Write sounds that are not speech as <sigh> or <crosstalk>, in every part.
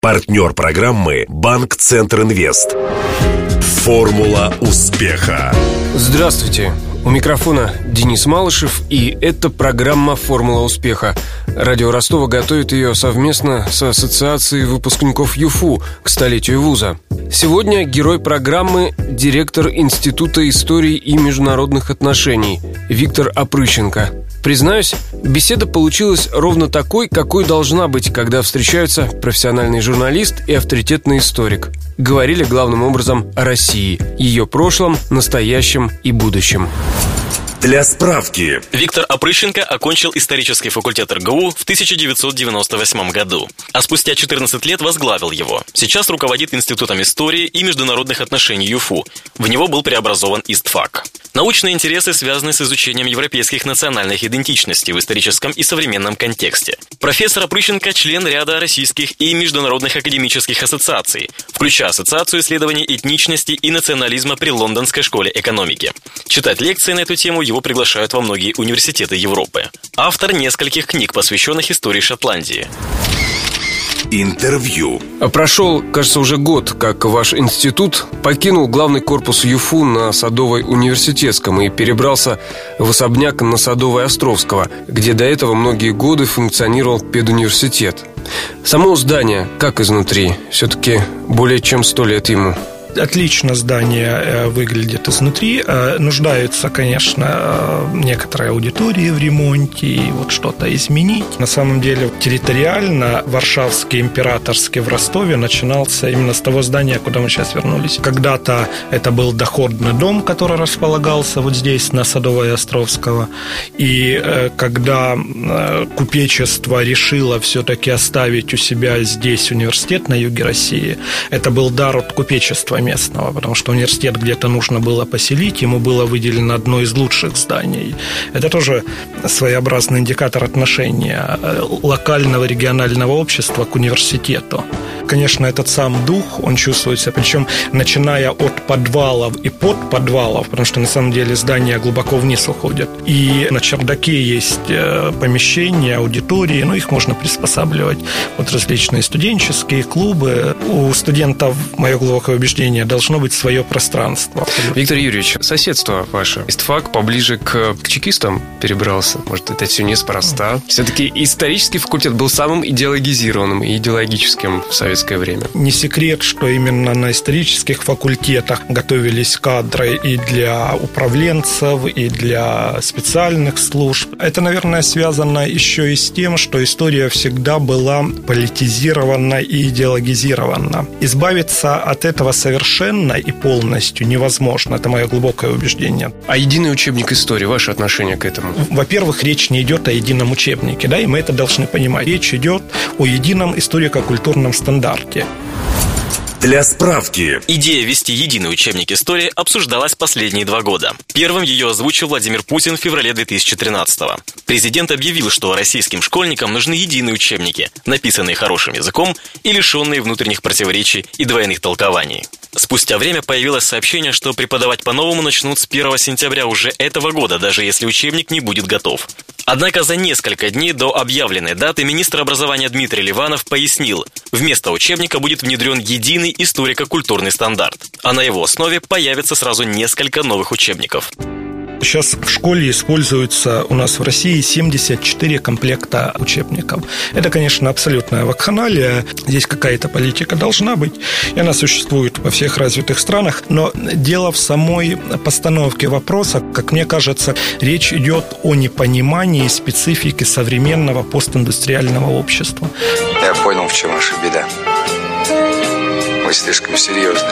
Партнер программы «Банк Центр Инвест». Формула успеха. Здравствуйте. У микрофона Денис Малышев, и это программа «Формула успеха». Радио Ростова готовит ее совместно с Ассоциацией выпускников ЮФУ к столетию вуза. Сегодня герой программы – директор Института истории и международных отношений Виктор Опрыщенко. Признаюсь, беседа получилась ровно такой, какой должна быть, когда встречаются профессиональный журналист и авторитетный историк. Говорили главным образом о России, ее прошлом, настоящем и будущем. Для справки. Виктор Опрыщенко окончил исторический факультет РГУ в 1998 году, а спустя 14 лет возглавил его. Сейчас руководит Институтом истории и международных отношений ЮФУ. В него был преобразован ИСТФАК. Научные интересы связаны с изучением европейских национальных идентичностей в историческом и современном контексте. Профессор Опрыщенко – член ряда российских и международных академических ассоциаций, включая Ассоциацию исследований этничности и национализма при Лондонской школе экономики. Читать лекции на эту тему его приглашают во многие университеты Европы. Автор нескольких книг, посвященных истории Шотландии. Интервью. Прошел, кажется, уже год, как ваш институт покинул главный корпус ЮФУ на Садовой университетском и перебрался в особняк на Садовой Островского, где до этого многие годы функционировал педуниверситет. Само здание, как изнутри, все-таки более чем сто лет ему – отлично здание э, выглядит изнутри. Э, нуждаются, конечно, э, некоторые аудитории в ремонте и вот что-то изменить. На самом деле, территориально Варшавский императорский в Ростове начинался именно с того здания, куда мы сейчас вернулись. Когда-то это был доходный дом, который располагался вот здесь, на Садовой Островского. И когда купечество решило все-таки оставить у себя здесь университет на юге России, это был дар от купечества местного, потому что университет где-то нужно было поселить, ему было выделено одно из лучших зданий. Это тоже своеобразный индикатор отношения э, локального регионального общества к университету конечно, этот сам дух, он чувствуется, причем начиная от подвалов и под подвалов, потому что на самом деле здания глубоко вниз уходят. И на чердаке есть э, помещения, аудитории, ну, их можно приспосабливать под различные студенческие клубы. У студентов, мое глубокое убеждение, должно быть свое пространство. Виктор Юрьевич, соседство ваше. Истфак поближе к, к чекистам перебрался. Может, это все неспроста. Все-таки исторический факультет был самым идеологизированным и идеологическим в Советском советское время. Не секрет, что именно на исторических факультетах готовились кадры и для управленцев, и для специальных служб. Это, наверное, связано еще и с тем, что история всегда была политизирована и идеологизирована. Избавиться от этого совершенно и полностью невозможно. Это мое глубокое убеждение. А единый учебник истории, ваше отношение к этому? Во-первых, речь не идет о едином учебнике, да, и мы это должны понимать. Речь идет о едином историко-культурном стандарте стандарте. Для справки. Идея вести единый учебник истории обсуждалась последние два года. Первым ее озвучил Владимир Путин в феврале 2013 -го. Президент объявил, что российским школьникам нужны единые учебники, написанные хорошим языком и лишенные внутренних противоречий и двойных толкований. Спустя время появилось сообщение, что преподавать по-новому начнут с 1 сентября уже этого года, даже если учебник не будет готов. Однако за несколько дней до объявленной даты министр образования Дмитрий Ливанов пояснил, вместо учебника будет внедрен единый историко-культурный стандарт, а на его основе появится сразу несколько новых учебников. Сейчас в школе используется у нас в России 74 комплекта учебников. Это, конечно, абсолютная вакханалия. Здесь какая-то политика должна быть, и она существует во всех развитых странах. Но дело в самой постановке вопроса. Как мне кажется, речь идет о непонимании специфики современного постиндустриального общества. Я понял, в чем ваша беда. Вы слишком серьезны.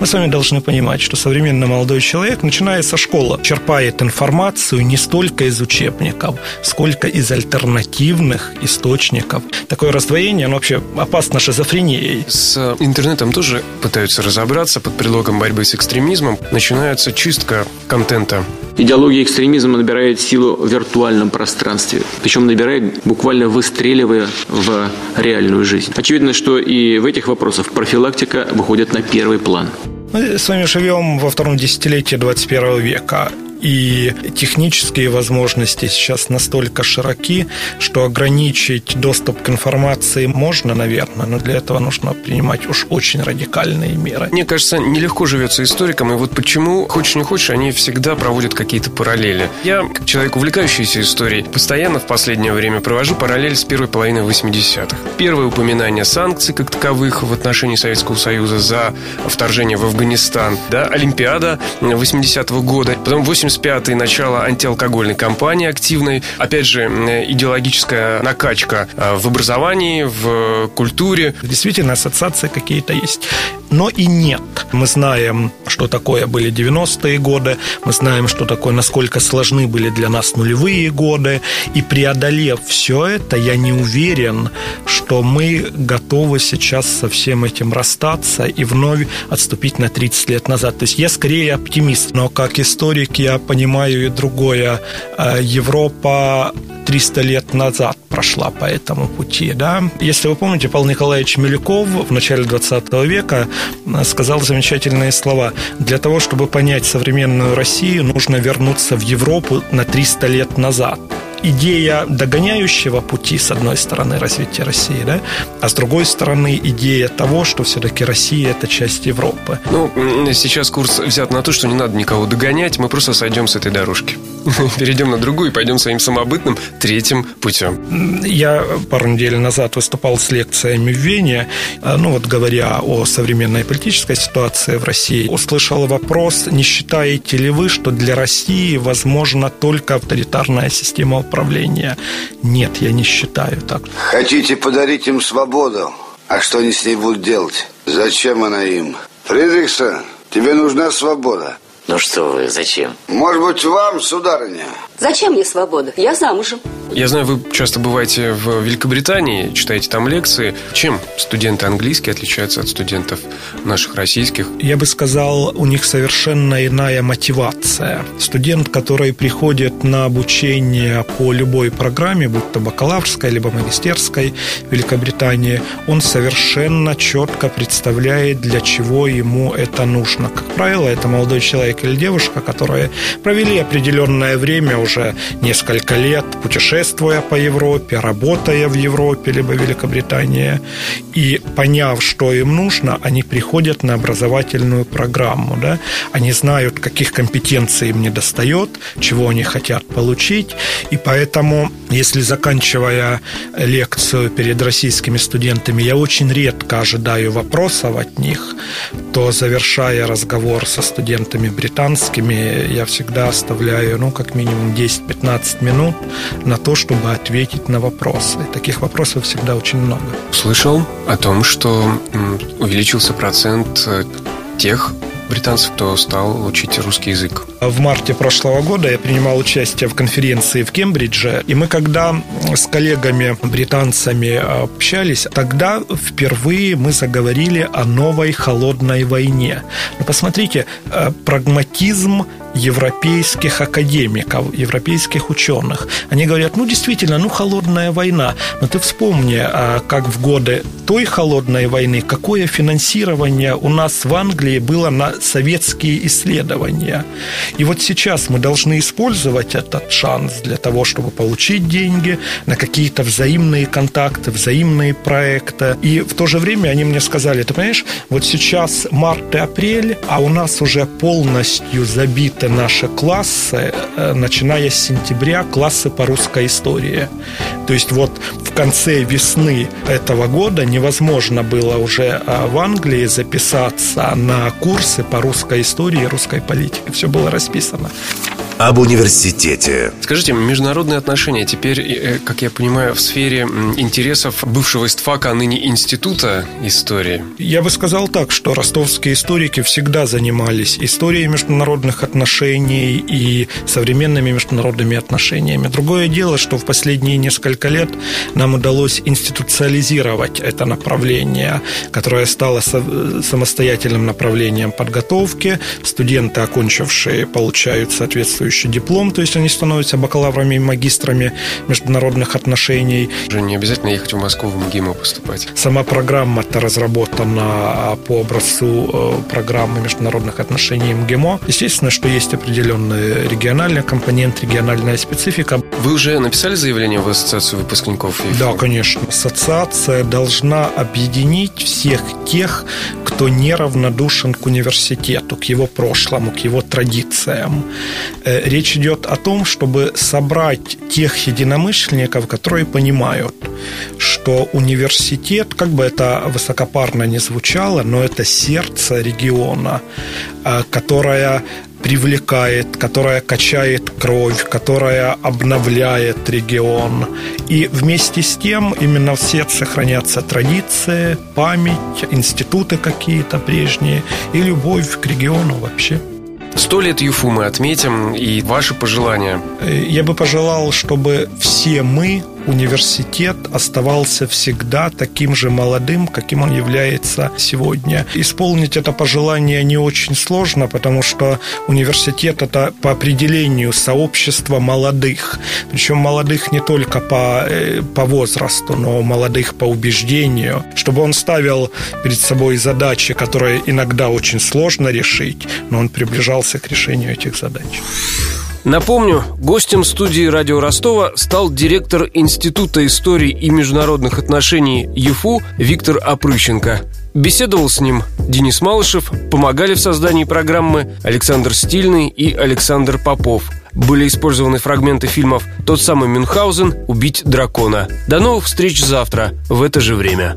Мы с вами должны понимать, что современный молодой человек, начиная со школы, черпает информацию не столько из учебников, сколько из альтернативных источников. Такое раздвоение, оно вообще опасно шизофренией. С интернетом тоже пытаются разобраться под предлогом борьбы с экстремизмом. Начинается чистка контента. Идеология экстремизма набирает силу в виртуальном пространстве. Причем набирает, буквально выстреливая в реальную жизнь. Очевидно, что и в этих вопросах профилактика выходит на первый план. Мы с вами живем во втором десятилетии 21 века. И технические возможности сейчас настолько широки, что ограничить доступ к информации можно, наверное, но для этого нужно принимать уж очень радикальные меры. Мне кажется, нелегко живется историкам, и вот почему, хочешь не хочешь, они всегда проводят какие-то параллели. Я, как человек, увлекающийся историей, постоянно в последнее время провожу параллель с первой половиной 80-х. Первое упоминание санкций как таковых в отношении Советского Союза за вторжение в Афганистан, да, Олимпиада 80-го года, потом 85-й начало антиалкогольной кампании активной, опять же, идеологическая накачка э, в образовании, в культуре. Действительно, ассоциации какие-то есть но и нет. Мы знаем, что такое были 90-е годы, мы знаем, что такое, насколько сложны были для нас нулевые годы, и преодолев все это, я не уверен, что мы готовы сейчас со всем этим расстаться и вновь отступить на 30 лет назад. То есть я скорее оптимист, но как историк я понимаю и другое. Э, Европа 300 лет назад прошла по этому пути. Да? Если вы помните, Павел Николаевич Милюков в начале 20 века сказал замечательные слова. Для того, чтобы понять современную Россию, нужно вернуться в Европу на 300 лет назад идея догоняющего пути, с одной стороны, развития России, да, а с другой стороны, идея того, что все-таки Россия – это часть Европы. Ну, сейчас курс взят на то, что не надо никого догонять, мы просто сойдем с этой дорожки. <laughs> Перейдем на другую и пойдем своим самобытным третьим путем. Я пару недель назад выступал с лекциями в Вене, а, ну вот говоря о современной политической ситуации в России, услышал вопрос, не считаете ли вы, что для России возможна только авторитарная система управления. Нет, я не считаю так. Хотите подарить им свободу? А что они с ней будут делать? Зачем она им? Фридрихсон, тебе нужна свобода. Ну что вы, зачем? Может быть, вам, сударыня? Зачем мне свобода? Я замужем. Я знаю, вы часто бываете в Великобритании, читаете там лекции. Чем студенты английские отличаются от студентов наших российских? Я бы сказал, у них совершенно иная мотивация. Студент, который приходит на обучение по любой программе, будь то бакалаврской, либо магистерской Великобритании, он совершенно четко представляет, для чего ему это нужно. Как правило, это молодой человек или девушка, которые провели определенное время, уже несколько лет, путешествуя путешествуя по Европе, работая в Европе либо Великобритании, и поняв, что им нужно, они приходят на образовательную программу. Да? Они знают, каких компетенций им не достает, чего они хотят получить, и поэтому, если заканчивая лекцию перед российскими студентами, я очень редко ожидаю вопросов от них, то завершая разговор со студентами британскими, я всегда оставляю, ну, как минимум 10-15 минут на то, чтобы ответить на вопросы. Таких вопросов всегда очень много. Слышал о том, что увеличился процент э, тех британцев, кто стал учить русский язык. В марте прошлого года я принимал участие в конференции в Кембридже, и мы когда с коллегами британцами общались, тогда впервые мы заговорили о новой холодной войне. Но посмотрите, э, прагматизм европейских академиков, европейских ученых. Они говорят, ну, действительно, ну, холодная война. Но ты вспомни, а как в годы той холодной войны, какое финансирование у нас в Англии было на советские исследования. И вот сейчас мы должны использовать этот шанс для того, чтобы получить деньги на какие-то взаимные контакты, взаимные проекты. И в то же время они мне сказали, ты понимаешь, вот сейчас март и апрель, а у нас уже полностью забиты это наши классы, э, начиная с сентября, классы по русской истории. То есть вот в конце весны этого года невозможно было уже а, в Англии записаться на курсы по русской истории и русской политике. Все было расписано об университете. Скажите, международные отношения теперь, э, как я понимаю, в сфере интересов бывшего ИСТФАКа, а ныне Института истории? Я бы сказал так, что ростовские историки всегда занимались историей международных отношений и современными международными отношениями. Другое дело, что в последние несколько лет нам удалось институциализировать это направление, которое стало самостоятельным направлением подготовки. Студенты, окончившие, получают соответствующие соответствующий диплом, то есть они становятся бакалаврами и магистрами международных отношений. Уже не обязательно ехать в Москву в МГИМО поступать. Сама программа-то разработана по образцу э, программы международных отношений МГИМО. Естественно, что есть определенный региональный компонент, региональная специфика. Вы уже написали заявление в Ассоциацию выпускников? Да, конечно. Ассоциация должна объединить всех тех, кто неравнодушен к университету, к его прошлому, к его традициям. Э, речь идет о том, чтобы собрать тех единомышленников, которые понимают, что университет, как бы это высокопарно не звучало, но это сердце региона, э, которое привлекает, которая качает кровь, которая обновляет регион. И вместе с тем именно в сердце хранятся традиции, память, институты какие-то прежние и любовь к региону вообще. Сто лет ЮФУ мы отметим, и ваши пожелания? Я бы пожелал, чтобы все мы университет оставался всегда таким же молодым, каким он является сегодня. Исполнить это пожелание не очень сложно, потому что университет это по определению сообщество молодых. Причем молодых не только по, э, по возрасту, но молодых по убеждению. Чтобы он ставил перед собой задачи, которые иногда очень сложно решить, но он приближался к решению этих задач. Напомню, гостем студии «Радио Ростова» стал директор Института истории и международных отношений ЮФУ Виктор Опрыщенко. Беседовал с ним Денис Малышев, помогали в создании программы Александр Стильный и Александр Попов. Были использованы фрагменты фильмов «Тот самый Мюнхгаузен», «Убить дракона». До новых встреч завтра в это же время.